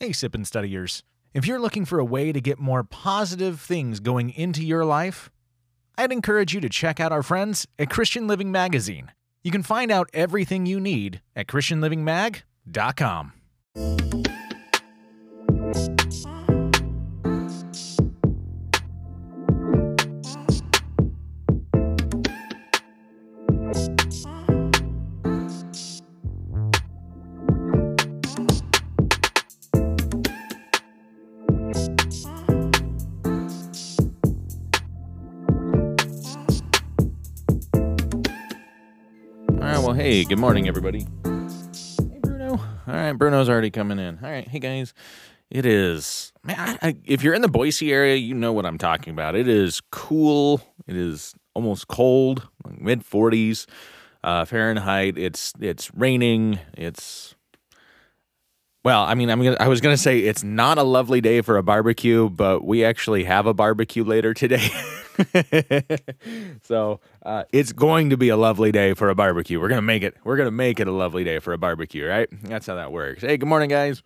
Hey, sippin' Studiers. If you're looking for a way to get more positive things going into your life, I'd encourage you to check out our friends at Christian Living Magazine. You can find out everything you need at ChristianLivingMag.com. good morning, everybody. Hey, Bruno. All right, Bruno's already coming in. All right, hey guys, it is man. I, I, if you're in the Boise area, you know what I'm talking about. It is cool. It is almost cold, like mid 40s uh, Fahrenheit. It's it's raining. It's well, I mean, I'm gonna, I was gonna say it's not a lovely day for a barbecue, but we actually have a barbecue later today. so uh, it's going to be a lovely day for a barbecue. We're gonna make it. We're gonna make it a lovely day for a barbecue, right? That's how that works. Hey, good morning, guys.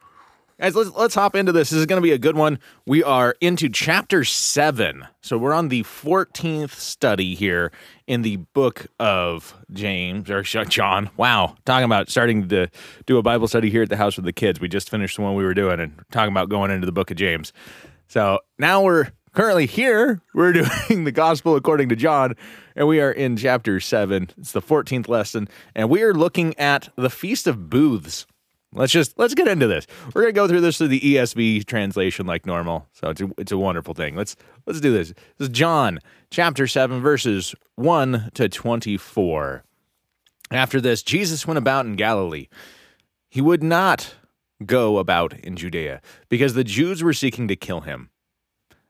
Guys, let's let's hop into this. This is to be a good one. We are into chapter seven, so we're on the fourteenth study here in the book of James or John. Wow, talking about starting to do a Bible study here at the house with the kids. We just finished the one we were doing and talking about going into the book of James. So now we're currently here. We're doing the Gospel according to John, and we are in chapter seven. It's the fourteenth lesson, and we are looking at the Feast of Booths. Let's just let's get into this. We're gonna go through this through the ESV translation like normal. So it's a, it's a wonderful thing. Let's let's do this. This is John chapter seven verses one to twenty four. After this, Jesus went about in Galilee. He would not go about in Judea because the Jews were seeking to kill him.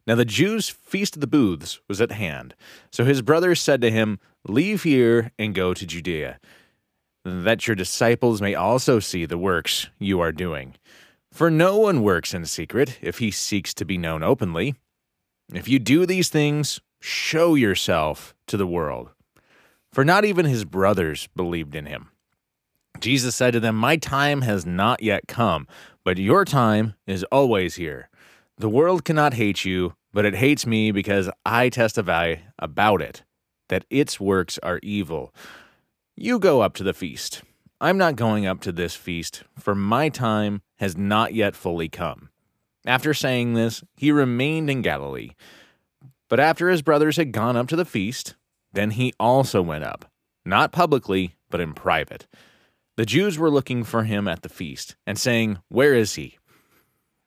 Now the Jews' feast of the booths was at hand. So his brothers said to him, Leave here and go to Judea that your disciples may also see the works you are doing. For no one works in secret if he seeks to be known openly. If you do these things, show yourself to the world. For not even his brothers believed in him. Jesus said to them, My time has not yet come, but your time is always here. The world cannot hate you, but it hates me because I testify about it, that its works are evil. You go up to the feast. I'm not going up to this feast, for my time has not yet fully come. After saying this, he remained in Galilee. But after his brothers had gone up to the feast, then he also went up, not publicly, but in private. The Jews were looking for him at the feast, and saying, Where is he?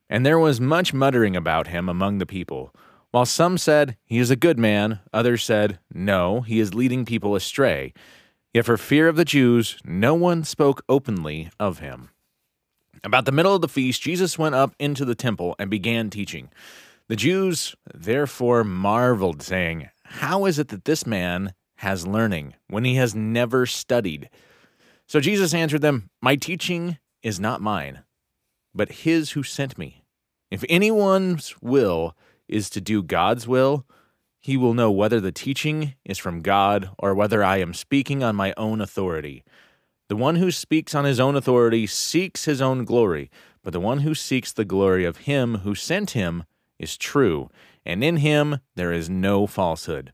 And there was much muttering about him among the people. While some said, He is a good man, others said, No, he is leading people astray. Yet for fear of the Jews, no one spoke openly of him. About the middle of the feast, Jesus went up into the temple and began teaching. The Jews therefore marveled, saying, How is it that this man has learning when he has never studied? So Jesus answered them, My teaching is not mine, but his who sent me. If anyone's will is to do God's will, he will know whether the teaching is from God or whether I am speaking on my own authority. The one who speaks on his own authority seeks his own glory, but the one who seeks the glory of him who sent him is true, and in him there is no falsehood.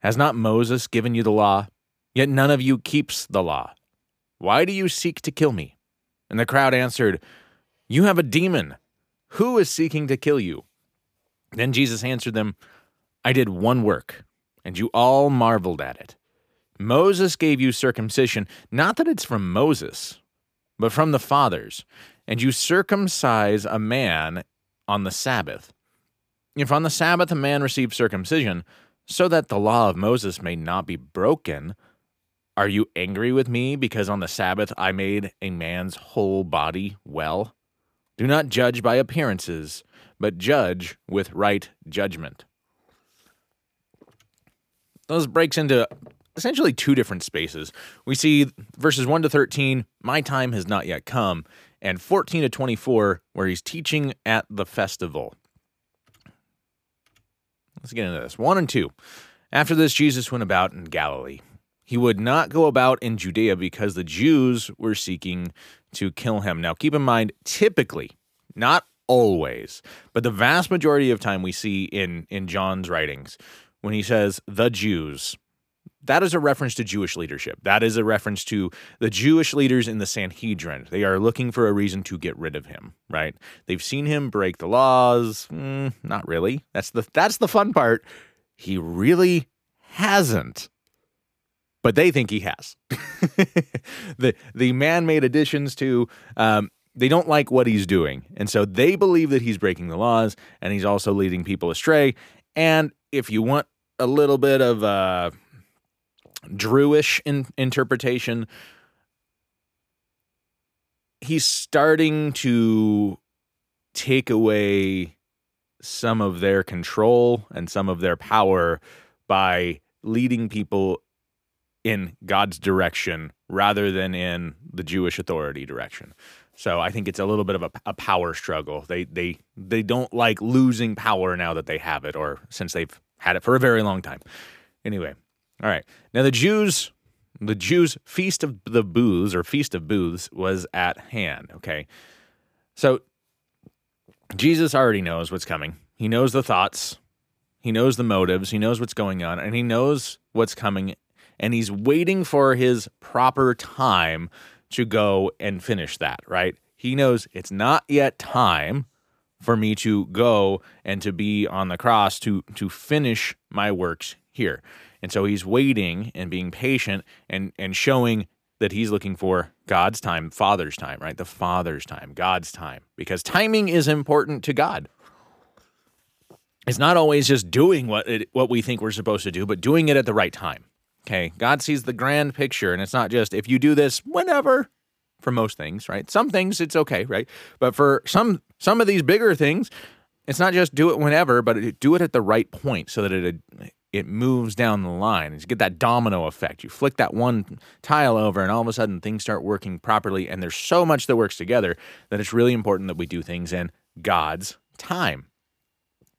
Has not Moses given you the law? Yet none of you keeps the law. Why do you seek to kill me? And the crowd answered, You have a demon. Who is seeking to kill you? Then Jesus answered them, I did one work, and you all marveled at it. Moses gave you circumcision, not that it's from Moses, but from the fathers, and you circumcise a man on the Sabbath. If on the Sabbath a man receives circumcision, so that the law of Moses may not be broken, are you angry with me because on the Sabbath I made a man's whole body well? Do not judge by appearances, but judge with right judgment. Those breaks into essentially two different spaces. We see verses 1 to 13, my time has not yet come, and 14 to 24, where he's teaching at the festival. Let's get into this. 1 and 2. After this, Jesus went about in Galilee. He would not go about in Judea because the Jews were seeking to kill him. Now, keep in mind, typically, Not always, but the vast majority of time we see in in John's writings when he says the Jews, that is a reference to Jewish leadership. That is a reference to the Jewish leaders in the Sanhedrin. They are looking for a reason to get rid of him, right? They've seen him break the laws. Mm, not really. That's the that's the fun part. He really hasn't. But they think he has. the the man-made additions to um, they don't like what he's doing. And so they believe that he's breaking the laws and he's also leading people astray. And if you want a little bit of uh Drewish in, interpretation, he's starting to take away some of their control and some of their power by leading people in God's direction rather than in the Jewish authority direction. So I think it's a little bit of a, a, power struggle. They they they don't like losing power now that they have it, or since they've had it for a very long time. Anyway, all right. Now the Jews, the Jews' feast of the booths or feast of booths was at hand. Okay, so Jesus already knows what's coming. He knows the thoughts. He knows the motives. He knows what's going on, and he knows what's coming. And he's waiting for his proper time to go and finish that, right? He knows it's not yet time for me to go and to be on the cross to to finish my works here. And so he's waiting and being patient and and showing that he's looking for God's time, Father's time, right? The Father's time, God's time, because timing is important to God. It's not always just doing what it, what we think we're supposed to do, but doing it at the right time. Okay, God sees the grand picture, and it's not just if you do this whenever. For most things, right? Some things it's okay, right? But for some some of these bigger things, it's not just do it whenever, but do it at the right point so that it it moves down the line. You get that domino effect. You flick that one tile over, and all of a sudden things start working properly. And there's so much that works together that it's really important that we do things in God's time.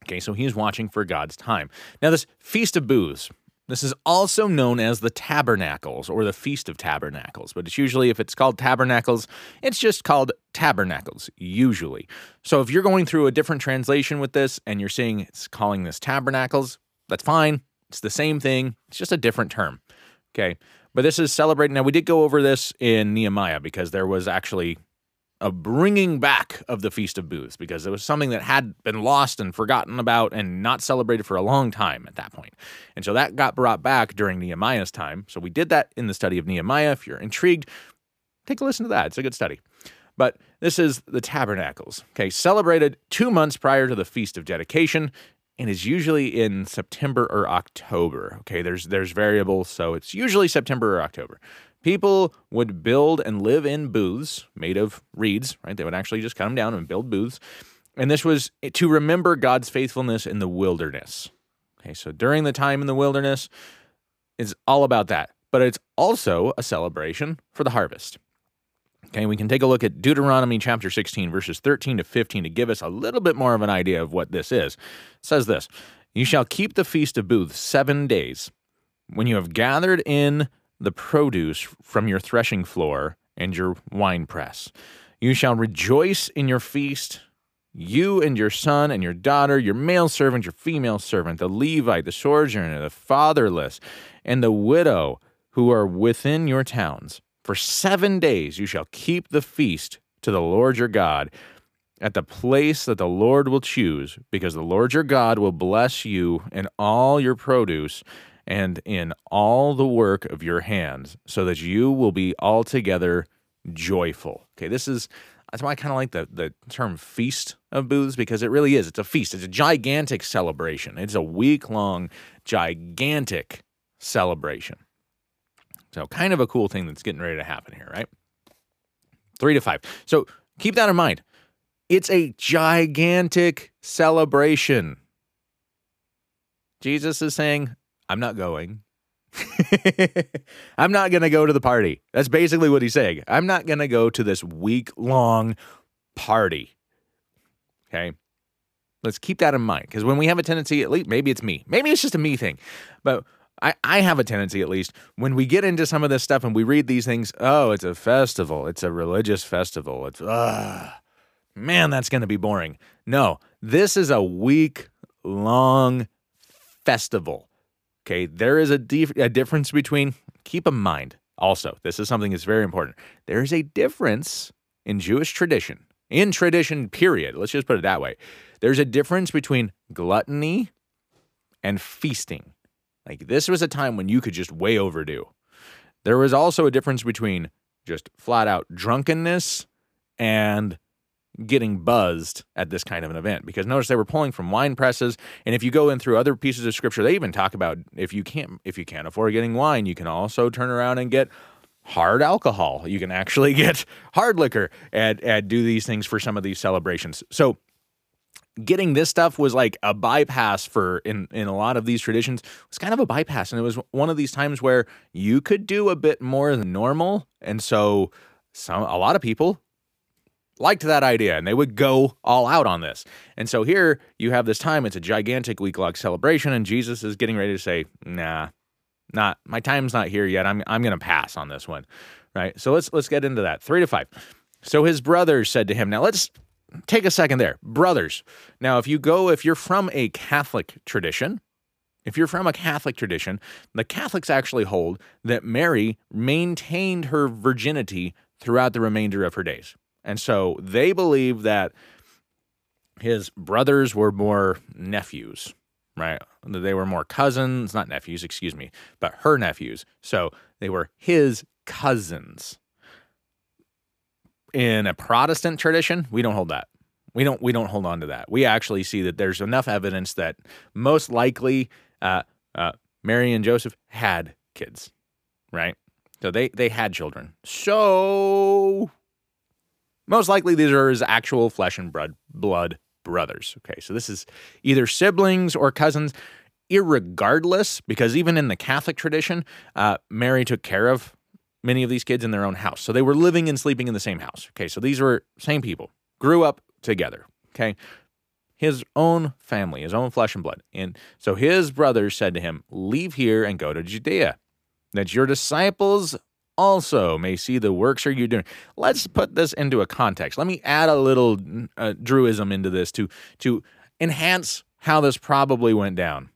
Okay, so he's watching for God's time. Now, this Feast of Booths, this is also known as the Tabernacles or the Feast of Tabernacles, but it's usually, if it's called Tabernacles, it's just called Tabernacles, usually. So if you're going through a different translation with this and you're seeing it's calling this Tabernacles, that's fine. It's the same thing, it's just a different term. Okay, but this is celebrating. Now, we did go over this in Nehemiah because there was actually a bringing back of the Feast of Booths because it was something that had been lost and forgotten about and not celebrated for a long time at that point. And so that got brought back during Nehemiah's time. So we did that in the study of Nehemiah. If you're intrigued, take a listen to that. It's a good study. But this is the tabernacles, okay, celebrated two months prior to the Feast of Dedication and is usually in September or October. Okay, there's there's variables, so it's usually September or October. People would build and live in booths made of reeds, right? They would actually just cut them down and build booths. And this was to remember God's faithfulness in the wilderness. Okay, so during the time in the wilderness, it's all about that. But it's also a celebration for the harvest. Okay, we can take a look at Deuteronomy chapter 16, verses 13 to 15 to give us a little bit more of an idea of what this is. It says this You shall keep the feast of booths seven days. When you have gathered in the produce from your threshing floor and your winepress. You shall rejoice in your feast, you and your son and your daughter, your male servant, your female servant, the Levite, the sojourner, the fatherless, and the widow who are within your towns. For seven days you shall keep the feast to the Lord your God at the place that the Lord will choose, because the Lord your God will bless you and all your produce and in all the work of your hands, so that you will be altogether joyful. Okay, this is that's why I kind of like the, the term feast of booths because it really is. It's a feast. It's a gigantic celebration. It's a week long, gigantic celebration. So, kind of a cool thing that's getting ready to happen here, right? Three to five. So, keep that in mind. It's a gigantic celebration. Jesus is saying, I'm not going. I'm not going to go to the party. That's basically what he's saying. I'm not going to go to this week long party. Okay. Let's keep that in mind because when we have a tendency, at least maybe it's me, maybe it's just a me thing, but I, I have a tendency at least when we get into some of this stuff and we read these things, oh, it's a festival, it's a religious festival, it's, uh, Man, that's going to be boring. No, this is a week long festival. Okay, there is a, dif- a difference between, keep in mind also, this is something that's very important. There is a difference in Jewish tradition, in tradition, period. Let's just put it that way. There's a difference between gluttony and feasting. Like, this was a time when you could just way overdo. There was also a difference between just flat out drunkenness and getting buzzed at this kind of an event. Because notice they were pulling from wine presses and if you go in through other pieces of scripture they even talk about if you can't if you can't afford getting wine you can also turn around and get hard alcohol. You can actually get hard liquor and, and do these things for some of these celebrations. So getting this stuff was like a bypass for in in a lot of these traditions was kind of a bypass. And it was one of these times where you could do a bit more than normal. And so some a lot of people liked that idea and they would go all out on this. And so here you have this time, it's a gigantic week long celebration, and Jesus is getting ready to say, nah, not my time's not here yet. I'm I'm gonna pass on this one. Right. So let's let's get into that. Three to five. So his brothers said to him, Now let's take a second there. Brothers. Now, if you go, if you're from a Catholic tradition, if you're from a Catholic tradition, the Catholics actually hold that Mary maintained her virginity throughout the remainder of her days. And so they believe that his brothers were more nephews, right? That they were more cousins, not nephews, excuse me, but her nephews. So they were his cousins. In a Protestant tradition, we don't hold that. We don't we don't hold on to that. We actually see that there's enough evidence that most likely uh, uh, Mary and Joseph had kids, right? So they they had children. So most likely, these are his actual flesh and blood, blood brothers. Okay, so this is either siblings or cousins, irregardless, because even in the Catholic tradition, uh, Mary took care of many of these kids in their own house. So they were living and sleeping in the same house. Okay, so these were same people, grew up together. Okay, his own family, his own flesh and blood. And so his brothers said to him, Leave here and go to Judea, that your disciples also may see the works are you're doing. Let's put this into a context. Let me add a little uh, Druism into this to to enhance how this probably went down.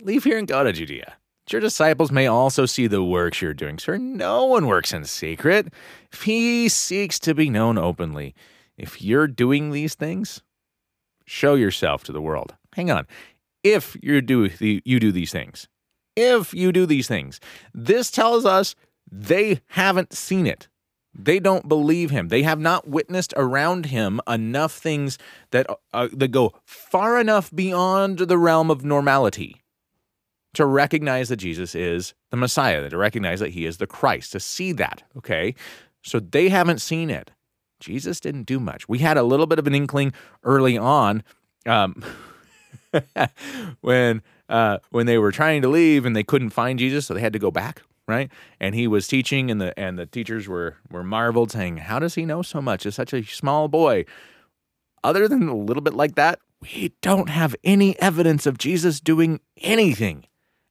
Leave here and go to Judea. Your disciples may also see the works you're doing, sir. No one works in secret. If he seeks to be known openly, if you're doing these things, show yourself to the world. Hang on. If you do you do these things, if you do these things, this tells us they haven't seen it. They don't believe him. They have not witnessed around him enough things that uh, that go far enough beyond the realm of normality to recognize that Jesus is the Messiah, to recognize that he is the Christ, to see that, okay? So they haven't seen it. Jesus didn't do much. We had a little bit of an inkling early on um, when uh, when they were trying to leave and they couldn't find Jesus, so they had to go back right? And he was teaching, and the and the teachers were were marveled, saying, "How does he know so much? Is such a small boy." Other than a little bit like that, we don't have any evidence of Jesus doing anything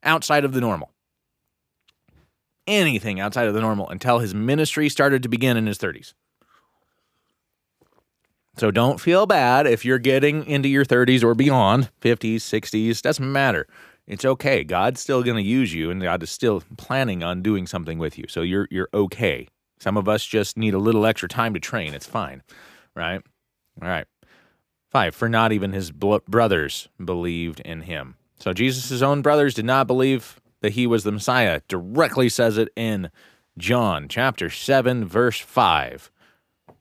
outside of the normal. Anything outside of the normal until his ministry started to begin in his 30s. So don't feel bad if you're getting into your 30s or beyond, 50s, 60s, doesn't matter it's okay. God's still going to use you, and God is still planning on doing something with you. So you're you're okay. Some of us just need a little extra time to train. It's fine, right? All right. Five. For not even his brothers believed in him. So Jesus' own brothers did not believe that he was the Messiah. Directly says it in John chapter seven, verse five.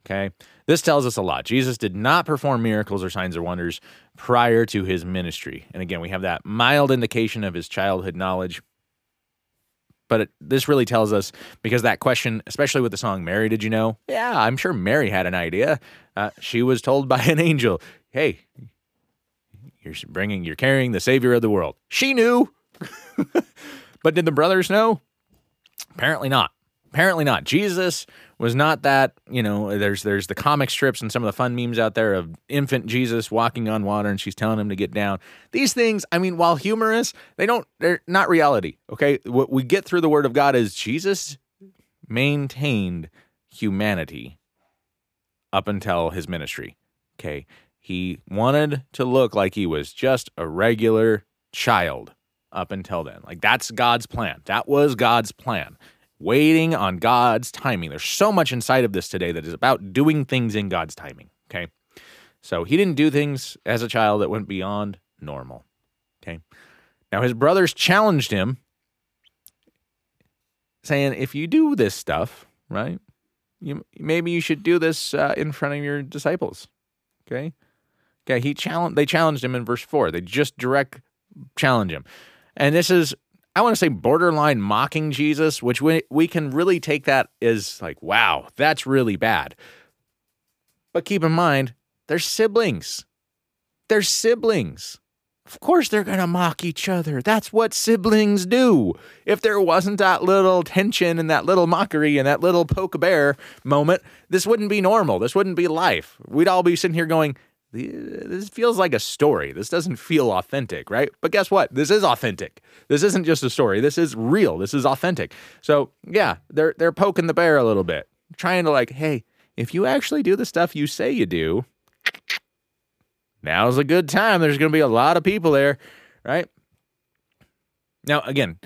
Okay. This tells us a lot. Jesus did not perform miracles or signs or wonders prior to his ministry. And again, we have that mild indication of his childhood knowledge. But it, this really tells us because that question, especially with the song Mary, did you know? Yeah, I'm sure Mary had an idea. Uh, she was told by an angel, hey, you're bringing, you're carrying the savior of the world. She knew. but did the brothers know? Apparently not. Apparently not. Jesus was not that, you know, there's there's the comic strips and some of the fun memes out there of infant Jesus walking on water and she's telling him to get down. These things, I mean, while humorous, they don't they're not reality, okay? What we get through the word of God is Jesus maintained humanity up until his ministry. Okay. He wanted to look like he was just a regular child up until then. Like that's God's plan. That was God's plan. Waiting on God's timing. There's so much inside of this today that is about doing things in God's timing. Okay. So he didn't do things as a child that went beyond normal. Okay. Now his brothers challenged him, saying, if you do this stuff, right, you maybe you should do this uh, in front of your disciples. Okay. Okay. He challenged. They challenged him in verse four. They just direct challenge him, and this is I want to say borderline mocking Jesus, which we we can really take that as like, wow, that's really bad. But keep in mind, they're siblings. They're siblings. Of course, they're going to mock each other. That's what siblings do. If there wasn't that little tension and that little mockery and that little poke bear moment, this wouldn't be normal. This wouldn't be life. We'd all be sitting here going, this feels like a story. This doesn't feel authentic, right? But guess what? This is authentic. This isn't just a story. This is real. This is authentic. So yeah, they're they're poking the bear a little bit, trying to like, hey, if you actually do the stuff you say you do, now's a good time. There's going to be a lot of people there, right? Now, again,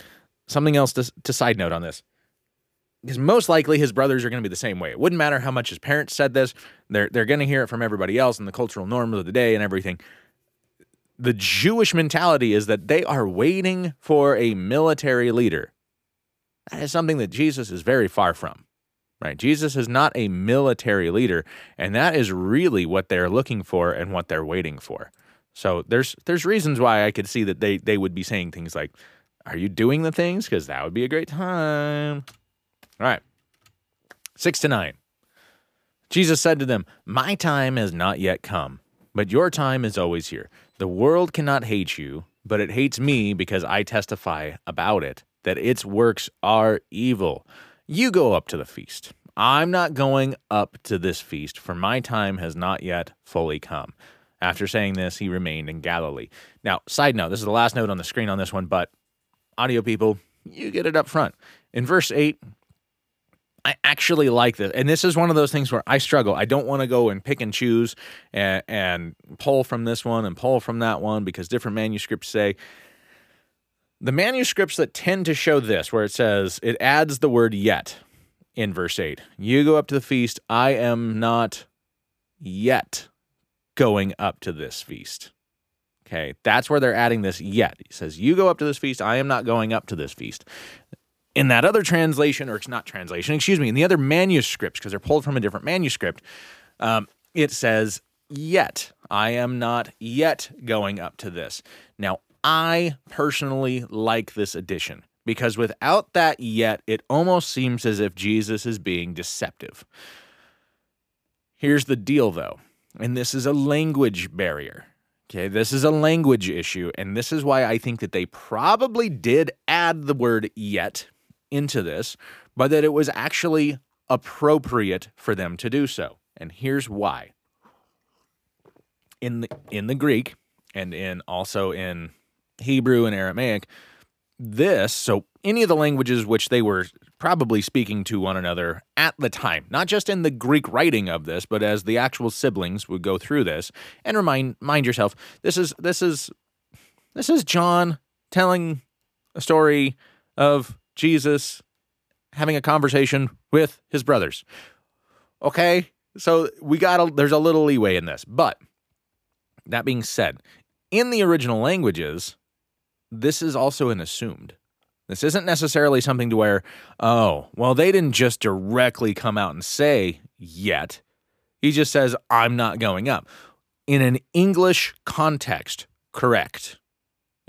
something else to, to side note on this. Because most likely his brothers are going to be the same way. It wouldn't matter how much his parents said this, they're, they're going to hear it from everybody else and the cultural norms of the day and everything. The Jewish mentality is that they are waiting for a military leader. That is something that Jesus is very far from right? Jesus is not a military leader, and that is really what they're looking for and what they're waiting for. So there's there's reasons why I could see that they they would be saying things like, "Are you doing the things?" Because that would be a great time. All right, six to nine. Jesus said to them, "My time has not yet come, but your time is always here. The world cannot hate you, but it hates me because I testify about it that its works are evil." You go up to the feast. I'm not going up to this feast, for my time has not yet fully come. After saying this, he remained in Galilee. Now, side note, this is the last note on the screen on this one, but audio people, you get it up front. In verse 8, I actually like this. And this is one of those things where I struggle. I don't want to go and pick and choose and, and pull from this one and pull from that one because different manuscripts say the manuscripts that tend to show this, where it says, it adds the word yet in verse 8. You go up to the feast. I am not yet going up to this feast. Okay, that's where they're adding this yet. He says, You go up to this feast. I am not going up to this feast. In that other translation, or it's not translation, excuse me, in the other manuscripts, because they're pulled from a different manuscript, um, it says, Yet. I am not yet going up to this. Now, I personally like this addition because without that yet, it almost seems as if Jesus is being deceptive. Here's the deal though, and this is a language barrier. Okay, this is a language issue, and this is why I think that they probably did add the word yet into this, but that it was actually appropriate for them to do so. And here's why. In the in the Greek and in also in Hebrew and Aramaic. This, so any of the languages which they were probably speaking to one another at the time, not just in the Greek writing of this, but as the actual siblings would go through this. And remind mind yourself, this is this is this is John telling a story of Jesus having a conversation with his brothers. Okay? So we got a, there's a little leeway in this. But that being said, in the original languages, this is also an assumed. This isn't necessarily something to where, oh, well, they didn't just directly come out and say yet. He just says, I'm not going up. In an English context, correct.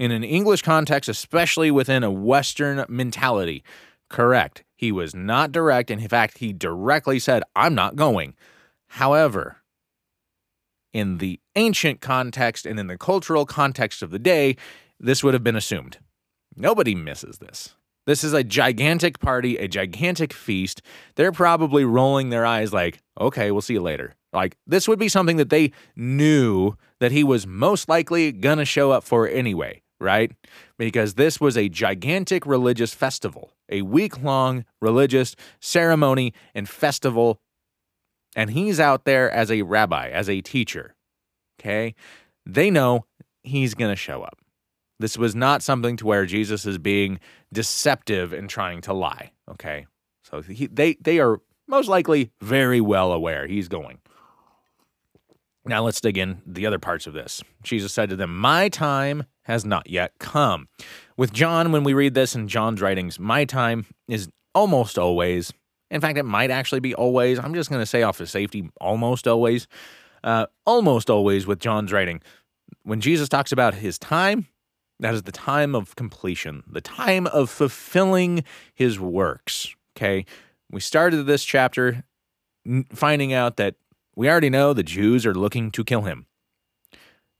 In an English context, especially within a Western mentality, correct. He was not direct. And in fact, he directly said, I'm not going. However, in the ancient context and in the cultural context of the day, this would have been assumed. Nobody misses this. This is a gigantic party, a gigantic feast. They're probably rolling their eyes like, okay, we'll see you later. Like, this would be something that they knew that he was most likely to show up for anyway, right? Because this was a gigantic religious festival, a week long religious ceremony and festival and he's out there as a rabbi, as a teacher. Okay. They know he's going to show up. This was not something to where Jesus is being deceptive and trying to lie. Okay. So he, they, they are most likely very well aware he's going. Now let's dig in the other parts of this. Jesus said to them, My time has not yet come. With John, when we read this in John's writings, my time is almost always, in fact, it might actually be always. I'm just going to say off of safety, almost always. Uh, almost always with John's writing. When Jesus talks about his time, that is the time of completion, the time of fulfilling his works. Okay. We started this chapter finding out that we already know the Jews are looking to kill him.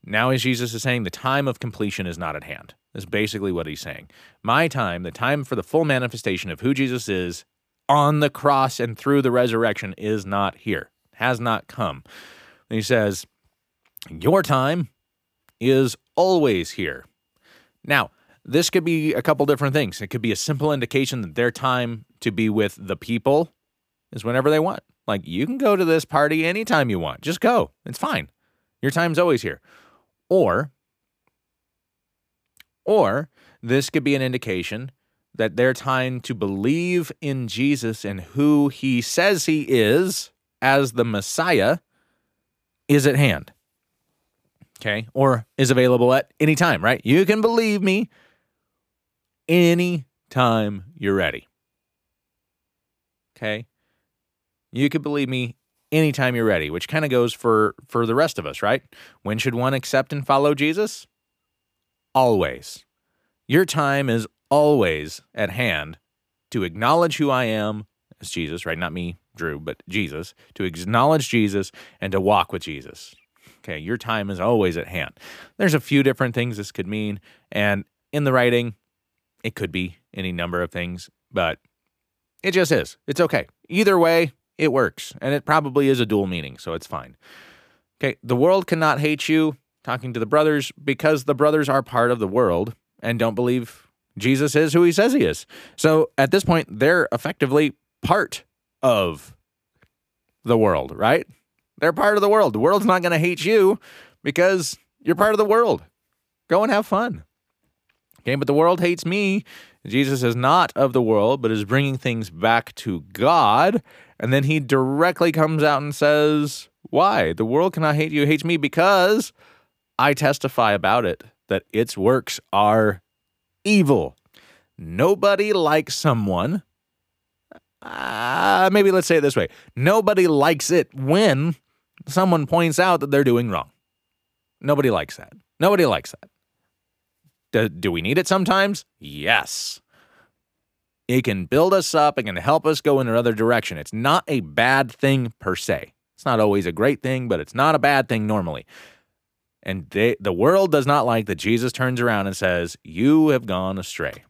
Now, as Jesus is saying, the time of completion is not at hand. That's basically what he's saying. My time, the time for the full manifestation of who Jesus is on the cross and through the resurrection, is not here, has not come. And he says, Your time is always here. Now, this could be a couple different things. It could be a simple indication that their time to be with the people is whenever they want. Like, you can go to this party anytime you want. Just go. It's fine. Your time's always here. Or, or this could be an indication that their time to believe in Jesus and who he says he is as the Messiah is at hand. Okay. Or is available at any time, right? You can believe me any time you're ready. Okay. You can believe me anytime you're ready, which kind of goes for for the rest of us, right? When should one accept and follow Jesus? Always. Your time is always at hand to acknowledge who I am as Jesus, right? Not me, Drew, but Jesus, to acknowledge Jesus and to walk with Jesus. Okay, your time is always at hand. There's a few different things this could mean, and in the writing, it could be any number of things, but it just is. It's okay. Either way, it works. And it probably is a dual meaning, so it's fine. Okay, the world cannot hate you, talking to the brothers, because the brothers are part of the world and don't believe Jesus is who he says he is. So at this point, they're effectively part of the world, right? They're part of the world. The world's not going to hate you because you're part of the world. Go and have fun. Okay, but the world hates me. Jesus is not of the world, but is bringing things back to God. And then he directly comes out and says, Why? The world cannot hate you, it hates me because I testify about it that its works are evil. Nobody likes someone. Uh, maybe let's say it this way nobody likes it when someone points out that they're doing wrong. Nobody likes that. Nobody likes that. Do, do we need it sometimes? Yes. It can build us up, it can help us go in another direction. It's not a bad thing per se. It's not always a great thing, but it's not a bad thing normally. And they, the world does not like that Jesus turns around and says, You have gone astray.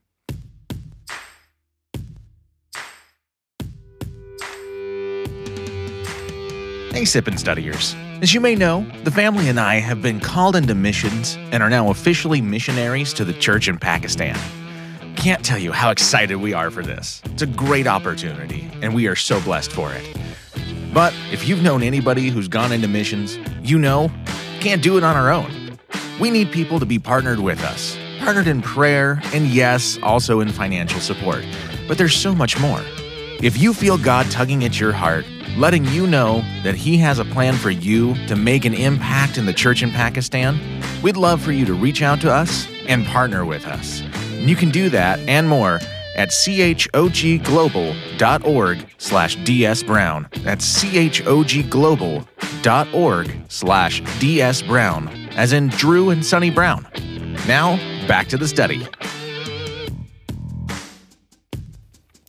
Hey, Sippin' Studiers. As you may know, the family and I have been called into missions and are now officially missionaries to the church in Pakistan. Can't tell you how excited we are for this. It's a great opportunity, and we are so blessed for it. But if you've known anybody who's gone into missions, you know, can't do it on our own. We need people to be partnered with us, partnered in prayer, and yes, also in financial support. But there's so much more. If you feel God tugging at your heart, letting you know that He has a plan for you to make an impact in the church in Pakistan, we'd love for you to reach out to us and partner with us. You can do that and more at chogglobal.org slash dsbrown. That's chogglobal.org slash dsbrown, as in Drew and Sonny Brown. Now, back to the study.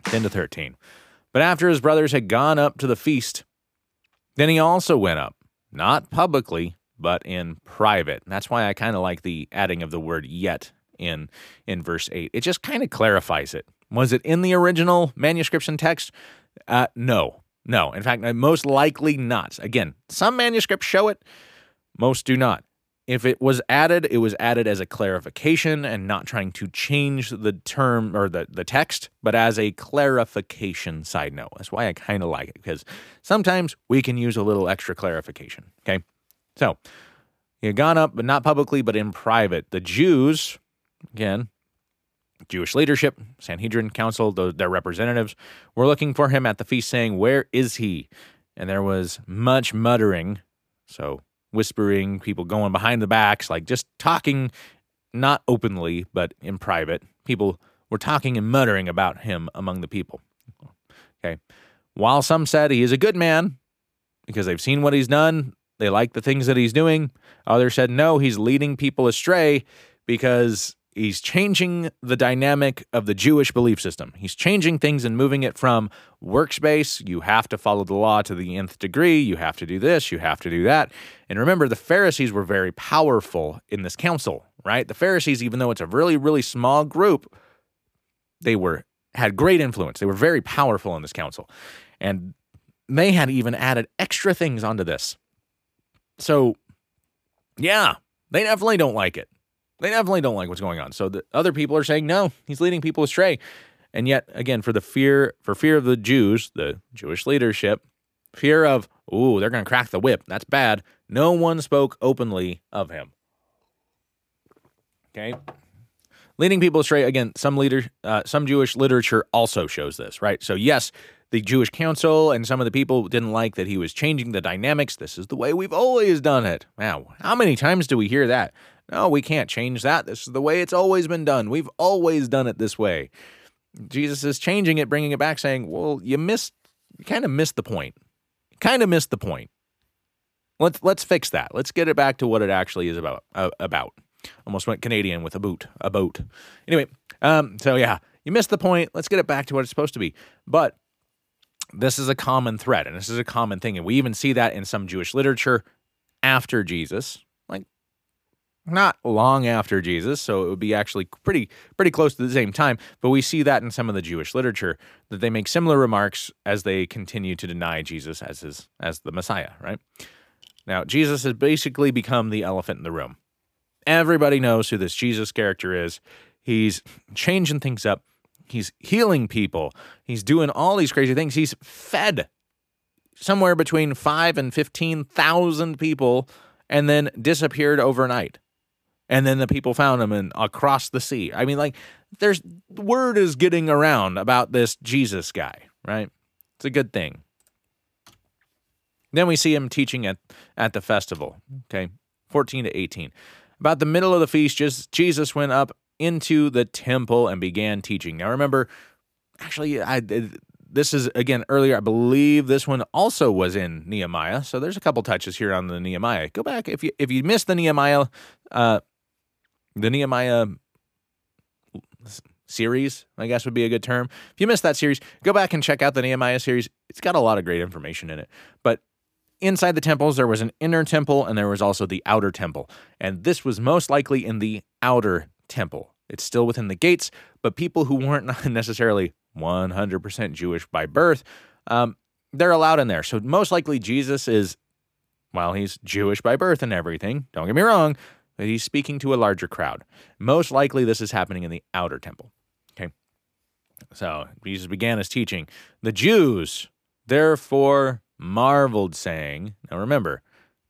10 to 13. But after his brothers had gone up to the feast, then he also went up, not publicly, but in private. And that's why I kind of like the adding of the word yet in in verse 8. It just kind of clarifies it. Was it in the original manuscription text? Uh, no. No. In fact, most likely not. Again, some manuscripts show it, most do not. If it was added, it was added as a clarification and not trying to change the term or the, the text, but as a clarification side note. That's why I kind of like it because sometimes we can use a little extra clarification. Okay. So had gone up, but not publicly, but in private. The Jews, again, Jewish leadership, Sanhedrin Council, their representatives, were looking for him at the feast, saying, Where is he? And there was much muttering. So whispering, people going behind the backs, like just talking, not openly, but in private. People were talking and muttering about him among the people. Okay. While some said he is a good man because they've seen what he's done, they like the things that he's doing. Others said no, he's leading people astray because he's changing the dynamic of the Jewish belief system. He's changing things and moving it from works-based, you have to follow the law to the nth degree, you have to do this, you have to do that. And remember, the Pharisees were very powerful in this council, right? The Pharisees, even though it's a really, really small group, they were had great influence. They were very powerful in this council. And they had even added extra things onto this. So, yeah, they definitely don't like it. They definitely don't like what's going on. So the other people are saying, no, he's leading people astray. And yet, again, for the fear, for fear of the Jews, the Jewish leadership, fear of, ooh, they're going to crack the whip. That's bad. No one spoke openly of him. Okay. Leading people astray, again, some leader, uh, some Jewish literature also shows this, right? So, yes, the Jewish council and some of the people didn't like that he was changing the dynamics. This is the way we've always done it. Wow, how many times do we hear that? No, we can't change that. This is the way it's always been done. We've always done it this way. Jesus is changing it, bringing it back, saying, "Well, you missed, you kind of missed the point. Kind of missed the point. Let's let's fix that. Let's get it back to what it actually is about. Uh, about. Almost went Canadian with a boot, a boat. Anyway, um, so yeah, you missed the point. Let's get it back to what it's supposed to be. But this is a common thread, and this is a common thing, and we even see that in some Jewish literature after Jesus, not long after Jesus, so it would be actually pretty pretty close to the same time. But we see that in some of the Jewish literature that they make similar remarks as they continue to deny Jesus as his as the Messiah. Right now, Jesus has basically become the elephant in the room. Everybody knows who this Jesus character is. He's changing things up. He's healing people. He's doing all these crazy things. He's fed somewhere between five and fifteen thousand people, and then disappeared overnight and then the people found him and across the sea. I mean, like, there's word is getting around about this Jesus guy, right? It's a good thing. Then we see him teaching at at the festival. Okay, fourteen to eighteen. About the middle of the feast, just Jesus went up into the temple and began teaching. Now, remember, actually, I this is again earlier. I believe this one also was in Nehemiah. So there's a couple touches here on the Nehemiah. Go back if you if you missed the Nehemiah uh, the Nehemiah series, I guess would be a good term. If you missed that series, go back and check out the Nehemiah series. It's got a lot of great information in it. But inside the temples, there was an inner temple and there was also the outer temple. And this was most likely in the outer temple. It's still within the gates, but people who weren't necessarily 100% Jewish by birth, um, they're allowed in there. So most likely Jesus is, well, he's Jewish by birth and everything. Don't get me wrong, that he's speaking to a larger crowd. Most likely, this is happening in the outer temple. Okay. So Jesus began his teaching. The Jews, therefore, marveled, saying, Now remember,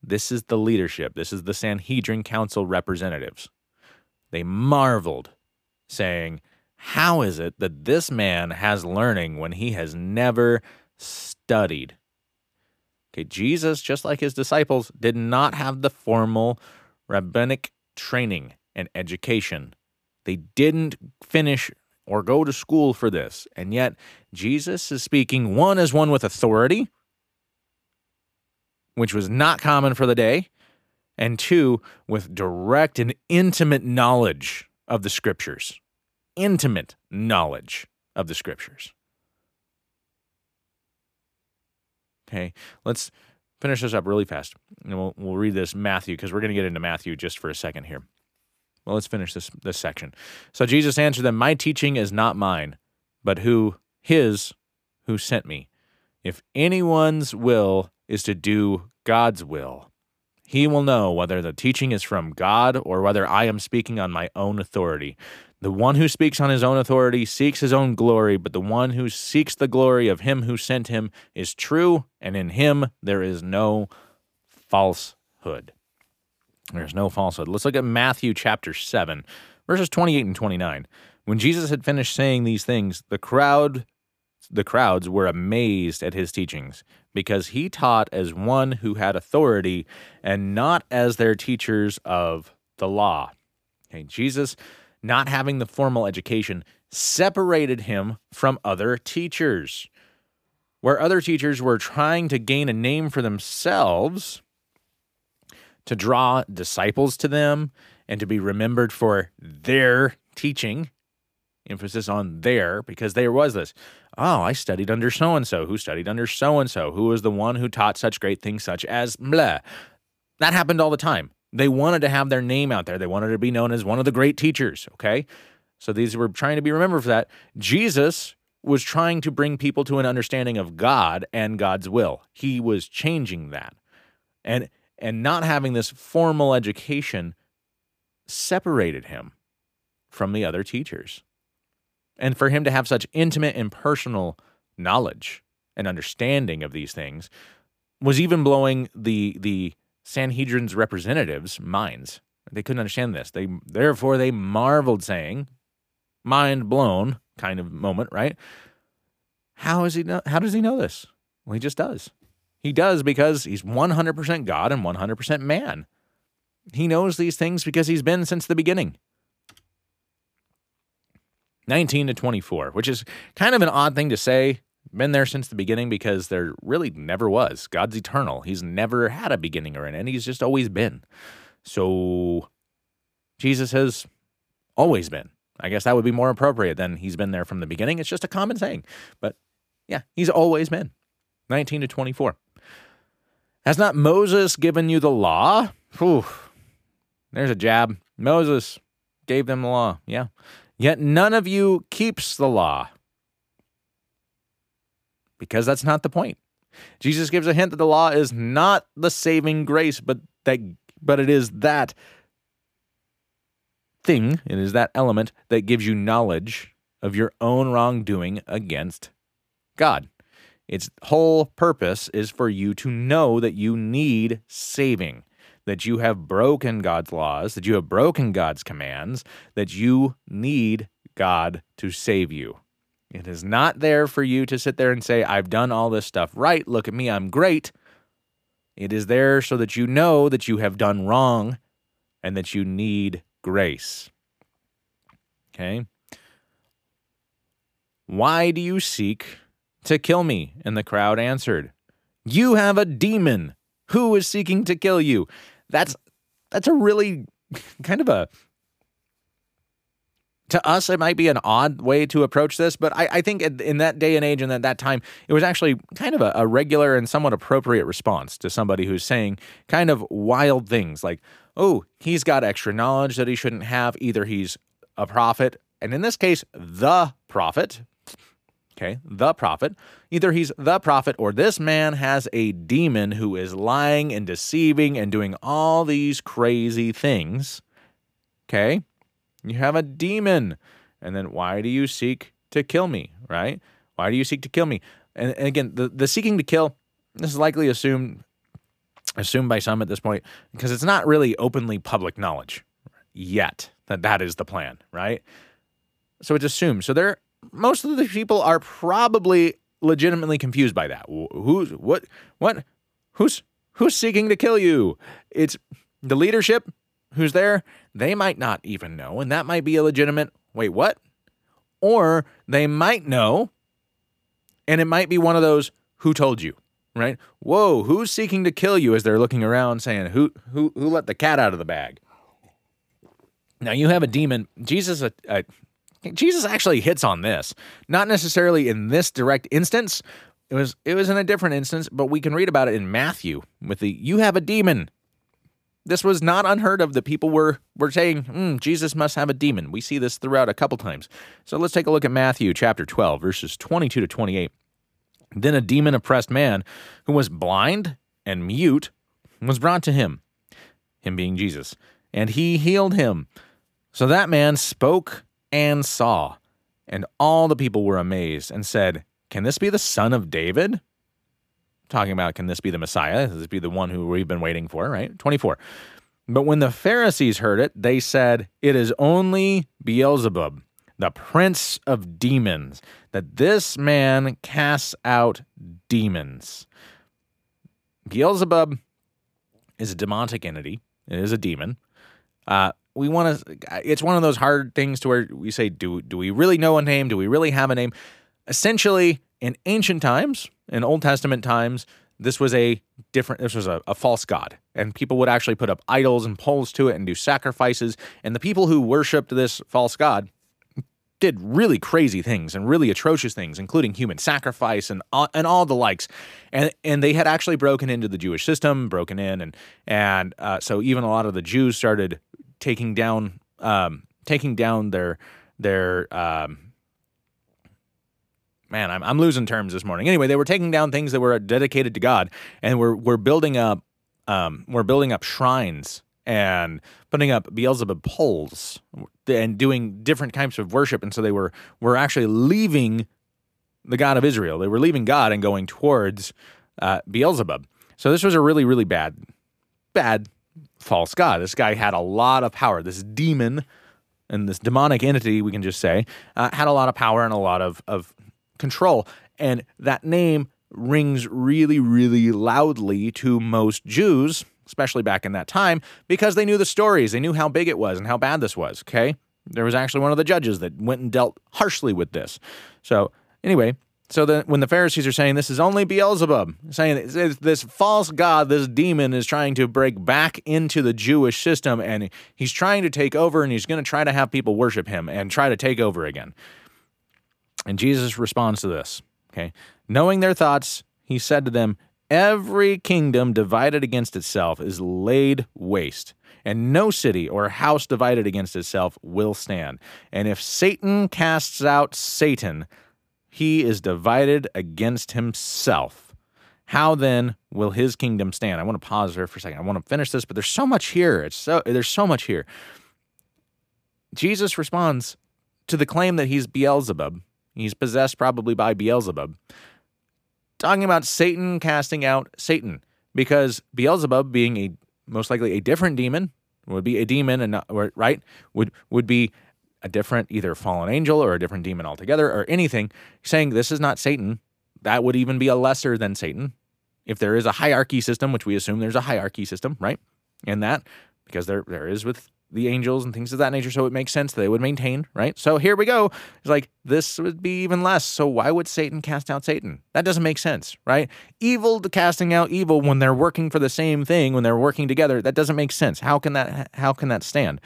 this is the leadership, this is the Sanhedrin Council representatives. They marveled, saying, How is it that this man has learning when he has never studied? Okay, Jesus, just like his disciples, did not have the formal rabbinic training and education. They didn't finish or go to school for this. And yet, Jesus is speaking one as one with authority, which was not common for the day, and two, with direct and intimate knowledge of the scriptures. Intimate knowledge of the scriptures. Okay, let's finish this up really fast. And we'll, we'll read this Matthew because we're going to get into Matthew just for a second here. Well, let's finish this this section. So Jesus answered them, "My teaching is not mine, but who his who sent me. If anyone's will is to do God's will, he will know whether the teaching is from God or whether I am speaking on my own authority. The one who speaks on his own authority seeks his own glory, but the one who seeks the glory of him who sent him is true, and in him there is no falsehood. There's no falsehood. Let's look at Matthew chapter 7, verses 28 and 29. When Jesus had finished saying these things, the crowd the crowds were amazed at his teachings because he taught as one who had authority and not as their teachers of the law. Okay, Jesus, not having the formal education, separated him from other teachers. Where other teachers were trying to gain a name for themselves, to draw disciples to them, and to be remembered for their teaching, emphasis on there, because there was this oh, I studied under so and so, who studied under so and so, who was the one who taught such great things, such as blah. That happened all the time. They wanted to have their name out there. They wanted to be known as one of the great teachers. Okay. So these were trying to be remembered for that. Jesus was trying to bring people to an understanding of God and God's will. He was changing that. And and not having this formal education separated him from the other teachers and for him to have such intimate and personal knowledge and understanding of these things was even blowing the the Sanhedrin's representatives' minds. They couldn't understand this. They therefore they marveled, saying, "Mind blown," kind of moment, right? How is he? Know, how does he know this? Well, he just does. He does because he's 100% God and 100% man. He knows these things because he's been since the beginning. 19 to 24, which is kind of an odd thing to say. Been there since the beginning because there really never was. God's eternal. He's never had a beginning or an end. He's just always been. So Jesus has always been. I guess that would be more appropriate than he's been there from the beginning. It's just a common saying. But yeah, he's always been. 19 to 24. Has not Moses given you the law? Whew. There's a jab. Moses gave them the law. Yeah. Yet none of you keeps the law. Because that's not the point. Jesus gives a hint that the law is not the saving grace, but that but it is that thing, it is that element that gives you knowledge of your own wrongdoing against God. Its whole purpose is for you to know that you need saving that you have broken God's laws, that you have broken God's commands, that you need God to save you. It is not there for you to sit there and say, I've done all this stuff right. Look at me, I'm great. It is there so that you know that you have done wrong and that you need grace. Okay? Why do you seek to kill me? And the crowd answered, You have a demon. Who is seeking to kill you? That's that's a really kind of a to us it might be an odd way to approach this but i, I think in that day and age and at that time it was actually kind of a, a, regular and somewhat appropriate response to somebody who's saying kind of wild things like oh he's got extra knowledge that he shouldn't have either he's a prophet and in this case the prophet okay, the prophet. Either he's the prophet or this man has a demon who is lying and deceiving and doing all these crazy things. Okay, you have a demon. And then why do you seek to kill me, right? Why do you seek to kill me? And, and again, the, the seeking to kill, this is likely assumed assumed by some at this point because it's not really openly public knowledge yet that that is the plan, right? So it's assumed. So there most of the people are probably legitimately confused by that. Who's what what who's who's seeking to kill you? It's the leadership who's there. They might not even know, and that might be a legitimate wait, what? Or they might know, and it might be one of those who told you, right? Whoa, who's seeking to kill you as they're looking around saying, Who who who let the cat out of the bag? Now you have a demon. Jesus, a, a Jesus actually hits on this, not necessarily in this direct instance. It was it was in a different instance, but we can read about it in Matthew with the "You have a demon." This was not unheard of. The people were were saying mm, Jesus must have a demon. We see this throughout a couple times. So let's take a look at Matthew chapter twelve, verses twenty-two to twenty-eight. Then a demon oppressed man who was blind and mute was brought to him him being Jesus, and he healed him. So that man spoke and saw, and all the people were amazed and said, Can this be the son of David? Talking about, can this be the Messiah? Can this be the one who we've been waiting for, right? 24. But when the Pharisees heard it, they said, It is only Beelzebub, the prince of demons, that this man casts out demons. Beelzebub is a demonic entity, it is a demon. Uh, we want to, it's one of those hard things to where we say, do, do we really know a name? Do we really have a name? Essentially, in ancient times, in Old Testament times, this was a different this was a, a, false god. And people would actually put up idols and poles to it and do sacrifices. And the people who worshiped this false god did really crazy things and really atrocious things including human sacrifice and all, and all the likes. And and they had actually broken into the Jewish system broken in and and uh, so even a lot of the Jews started taking down um, taking down their their um, man, I'm, I'm losing terms this morning. Anyway, they were taking down things that were dedicated to God, and we're we're building up um, we're building up shrines and putting up Beelzebub poles and doing different types of worship. And so they were were actually leaving the God of Israel. They were leaving God and going towards uh, Beelzebub. So this was a really really bad bad false god. This guy had a lot of power. This demon and this demonic entity, we can just say, uh, had a lot of power and a lot of, of control. And that name rings really, really loudly to most Jews, especially back in that time, because they knew the stories. They knew how big it was and how bad this was. Okay. There was actually one of the judges that went and dealt harshly with this. So, anyway, so that when the Pharisees are saying this is only Beelzebub, saying this false god, this demon is trying to break back into the Jewish system and he's trying to take over and he's going to try to have people worship him and try to take over again. And Jesus responds to this. Okay. Knowing their thoughts, he said to them, Every kingdom divided against itself is laid waste, and no city or house divided against itself will stand. And if Satan casts out Satan, he is divided against himself. How then will his kingdom stand? I want to pause there for a second. I want to finish this, but there's so much here. It's so there's so much here. Jesus responds to the claim that he's Beelzebub He's possessed probably by Beelzebub. Talking about Satan casting out Satan, because Beelzebub, being a most likely a different demon, would be a demon and not, right would would be a different either fallen angel or a different demon altogether or anything. Saying this is not Satan, that would even be a lesser than Satan. If there is a hierarchy system, which we assume there's a hierarchy system, right? And that, because there there is with the angels and things of that nature. So it makes sense that they would maintain, right? So here we go. It's like this would be even less. So why would Satan cast out Satan? That doesn't make sense, right? Evil to casting out evil when they're working for the same thing, when they're working together, that doesn't make sense. How can that how can that stand?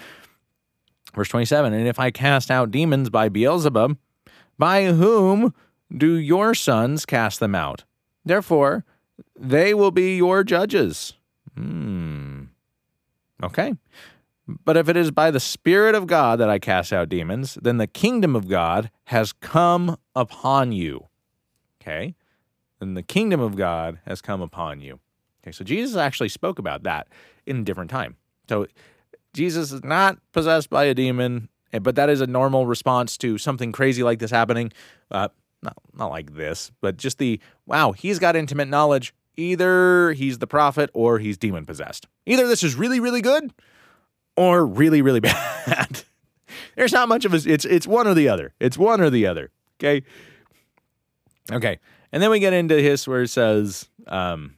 Verse 27, and if I cast out demons by Beelzebub, by whom do your sons cast them out? Therefore, they will be your judges. Hmm. Okay. But if it is by the Spirit of God that I cast out demons, then the kingdom of God has come upon you. Okay? Then the kingdom of God has come upon you. Okay, so Jesus actually spoke about that in a different time. So Jesus is not possessed by a demon, eh, but that is a normal response to something crazy like this happening. Uh, not, not like this, but just the wow, he's got intimate knowledge. Either he's the prophet or he's demon possessed. Either this is really, really good or really, really bad. There's not much of a, it's it's one or the other. It's one or the other. Okay. Okay. And then we get into his where it says, um,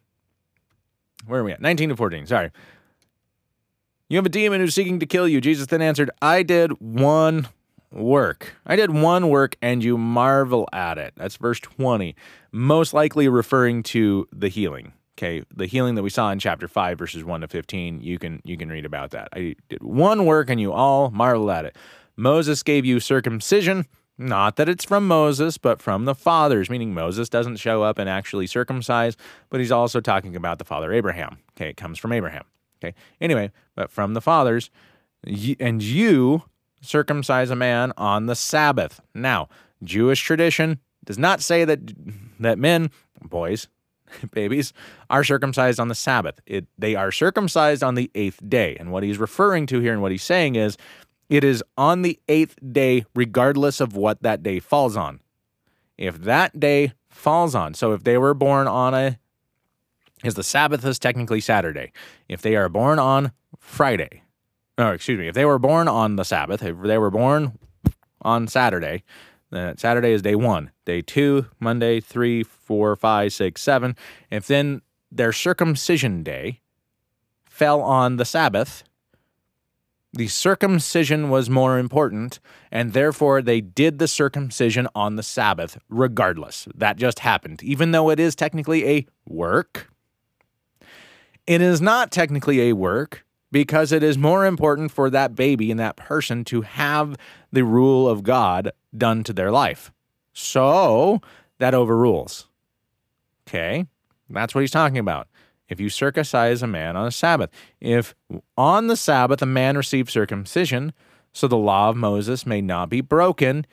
where are we at? 19 to 14. Sorry. You have a demon who's seeking to kill you. Jesus then answered, I did one work. I did one work and you marvel at it. That's verse 20. Most likely referring to the healing. Okay, the healing that we saw in chapter 5 verses 1 to 15, you can you can read about that. I did one work and you all marvel at it. Moses gave you circumcision, not that it's from Moses, but from the fathers, meaning Moses doesn't show up and actually circumcise, but he's also talking about the father Abraham. Okay, it comes from Abraham. Okay, anyway, but from the fathers, and you circumcise a man on the Sabbath. Now, Jewish tradition does not say that that men, boys, babies are circumcised on the Sabbath. It, they are circumcised on the eighth day. And what he's referring to here and what he's saying is it is on the eighth day, regardless of what that day falls on. If that day falls on, so if they were born on a, is the Sabbath is technically Saturday. If they are born on Friday, or excuse me, if they were born on the Sabbath, if they were born on Saturday, then Saturday is day one. Day two, Monday, three, four, five, six, seven. If then their circumcision day fell on the Sabbath, the circumcision was more important, and therefore they did the circumcision on the Sabbath regardless. That just happened. Even though it is technically a work, it is not technically a work because it is more important for that baby and that person to have the rule of God done to their life. So that overrules. Okay, that's what he's talking about. If you circumcise a man on a Sabbath, if on the Sabbath a man receives circumcision, so the law of Moses may not be broken,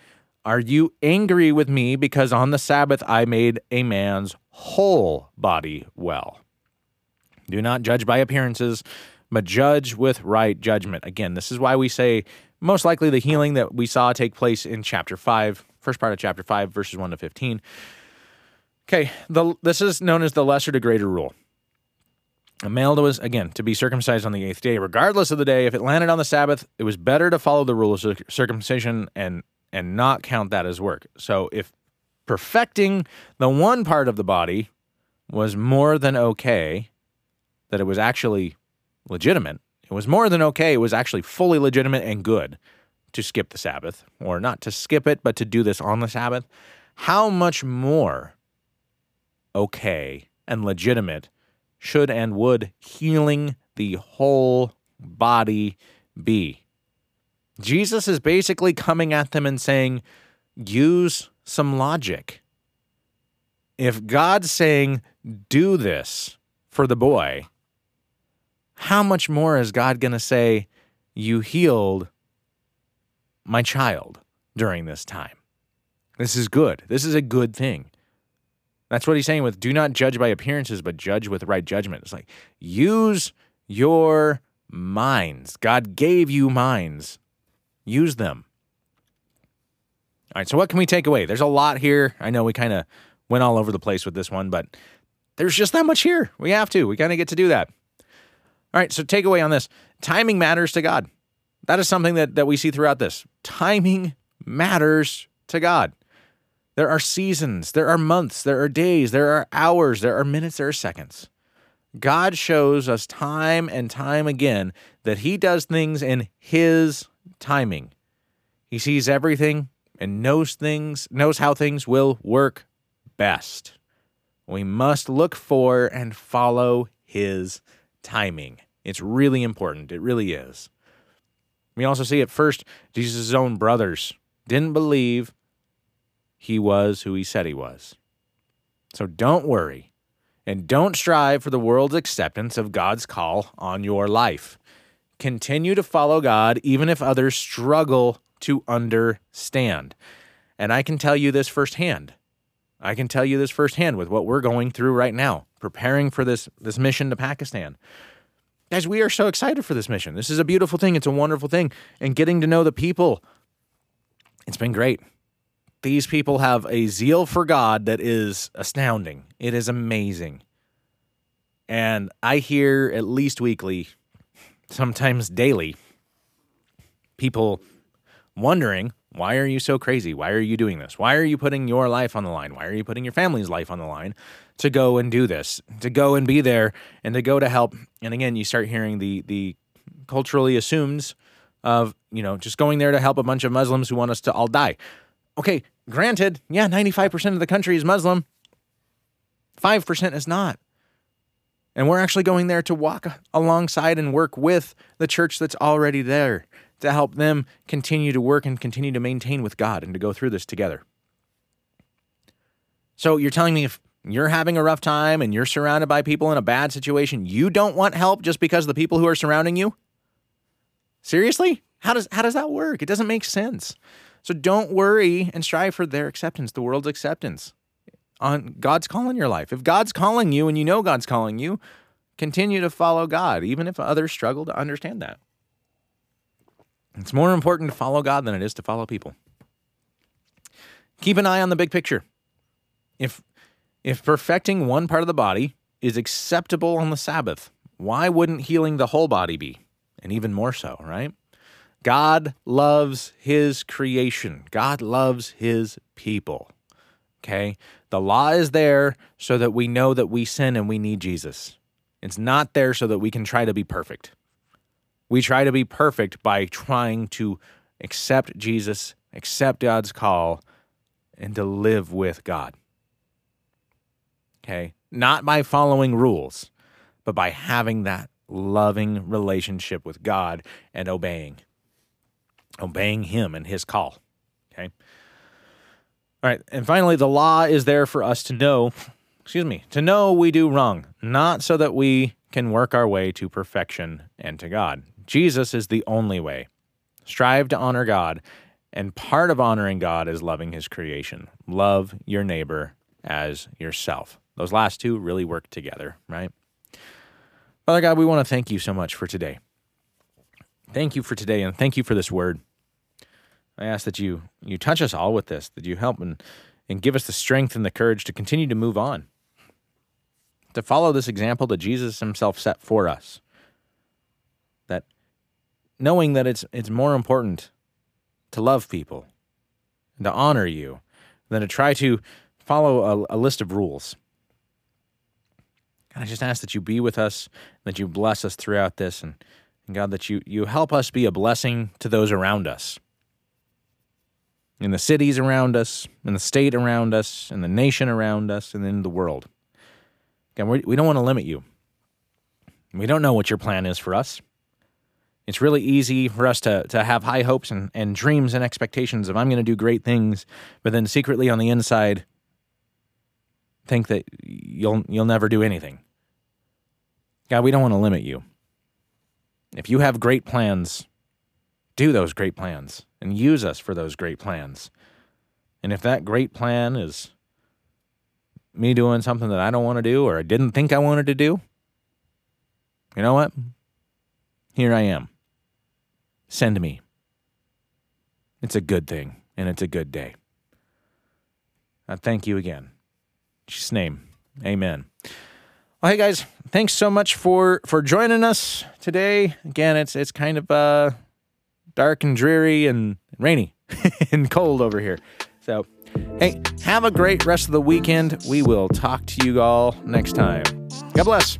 are you angry with me because on the Sabbath I made a man's whole body well? Do not judge by appearances, but judge with right judgment. Again, this is why we say most likely the healing that we saw take place in chapter 5, first part of chapter 5, verses 1 to 15. Okay, the, this is known as the lesser to greater rule. A male was, again, to be circumcised on the eighth day, regardless of the day. If it landed on the Sabbath, it was better to follow the rule of circumcision and and not count that as work. So if perfecting the one part of the body was more than okay, that it was actually legitimate, it was more than okay, it was actually fully legitimate and good to skip the Sabbath, or not to skip it, but to do this on the Sabbath, how much more okay and legitimate should and would healing the whole body be? Jesus is basically coming at them and saying, use some logic. If God's saying, do this for the boy, how much more is God going to say, you healed my child during this time? This is good. This is a good thing. That's what he's saying with do not judge by appearances, but judge with right judgment. It's like use your minds. God gave you minds. Use them. All right, so what can we take away? There's a lot here. I know we kind of went all over the place with this one, but there's just that much here. We have to. We kind of get to do that. All right, so takeaway on this timing matters to God. That is something that, that we see throughout this. Timing matters to God. There are seasons, there are months, there are days, there are hours, there are minutes, there are seconds. God shows us time and time again that He does things in His timing. He sees everything and knows things, knows how things will work best. We must look for and follow His timing. It's really important. It really is. We also see at first Jesus' own brothers didn't believe he was who he said he was. So don't worry and don't strive for the world's acceptance of God's call on your life. Continue to follow God even if others struggle to understand. And I can tell you this firsthand. I can tell you this firsthand with what we're going through right now, preparing for this, this mission to Pakistan. Guys, we are so excited for this mission. This is a beautiful thing. It's a wonderful thing. And getting to know the people, it's been great these people have a zeal for God that is astounding. It is amazing. And I hear at least weekly, sometimes daily, people wondering, why are you so crazy? Why are you doing this? Why are you putting your life on the line? Why are you putting your family's life on the line to go and do this, to go and be there and to go to help? And again, you start hearing the the culturally assumes of, you know, just going there to help a bunch of Muslims who want us to all die. Okay, Granted, yeah, 95% of the country is Muslim, 5% is not. And we're actually going there to walk alongside and work with the church that's already there to help them continue to work and continue to maintain with God and to go through this together. So you're telling me if you're having a rough time and you're surrounded by people in a bad situation, you don't want help just because of the people who are surrounding you? Seriously? How does how does that work? It doesn't make sense. So don't worry and strive for their acceptance, the world's acceptance. on God's call in your life. If God's calling you and you know God's calling you, continue to follow God, even if others struggle to understand that. It's more important to follow God than it is to follow people. Keep an eye on the big picture. If if perfecting one part of the body is acceptable on the Sabbath, why wouldn't healing the whole body be? And even more so, right? God loves his creation. God loves his people. Okay? The law is there so that we know that we sin and we need Jesus. It's not there so that we can try to be perfect. We try to be perfect by trying to accept Jesus, accept God's call, and to live with God. Okay? Not by following rules, but by having that loving relationship with God and obeying. Obeying Him and His call. Okay? All right. And finally, the law is there for us to know, excuse me, to know we do wrong, not so that we can work our way to perfection and to God. Jesus is the only way. Strive to honor God, and part of honoring God is loving His creation. Love your neighbor as yourself. Those last two really work together, right? Father God, we want to thank you so much for today. Thank you for today, and thank you for this word. I ask that you you touch us all with this, that you help and, and give us the strength and the courage to continue to move on, to follow this example that Jesus himself set for us. Knowing that it's it's more important to love people and to honor you than to try to follow a, a list of rules. God, I just ask that you be with us, that you bless us throughout this, and, and God, that you, you help us be a blessing to those around us. In the cities around us, in the state around us, in the nation around us, and in the world. God, we, we don't want to limit you. We don't know what your plan is for us. It's really easy for us to, to have high hopes and, and dreams and expectations of I'm going to do great things, but then secretly on the inside, think that you'll you'll never do anything. God, we don't want to limit you. If you have great plans, do those great plans and use us for those great plans. And if that great plan is me doing something that I don't want to do or I didn't think I wanted to do, you know what? Here I am. Send me. It's a good thing and it's a good day. I thank you again. In Jesus' name, amen. Well, hey guys, thanks so much for for joining us today. Again, it's it's kind of uh, dark and dreary and rainy and cold over here. So, hey, have a great rest of the weekend. We will talk to you all next time. God bless.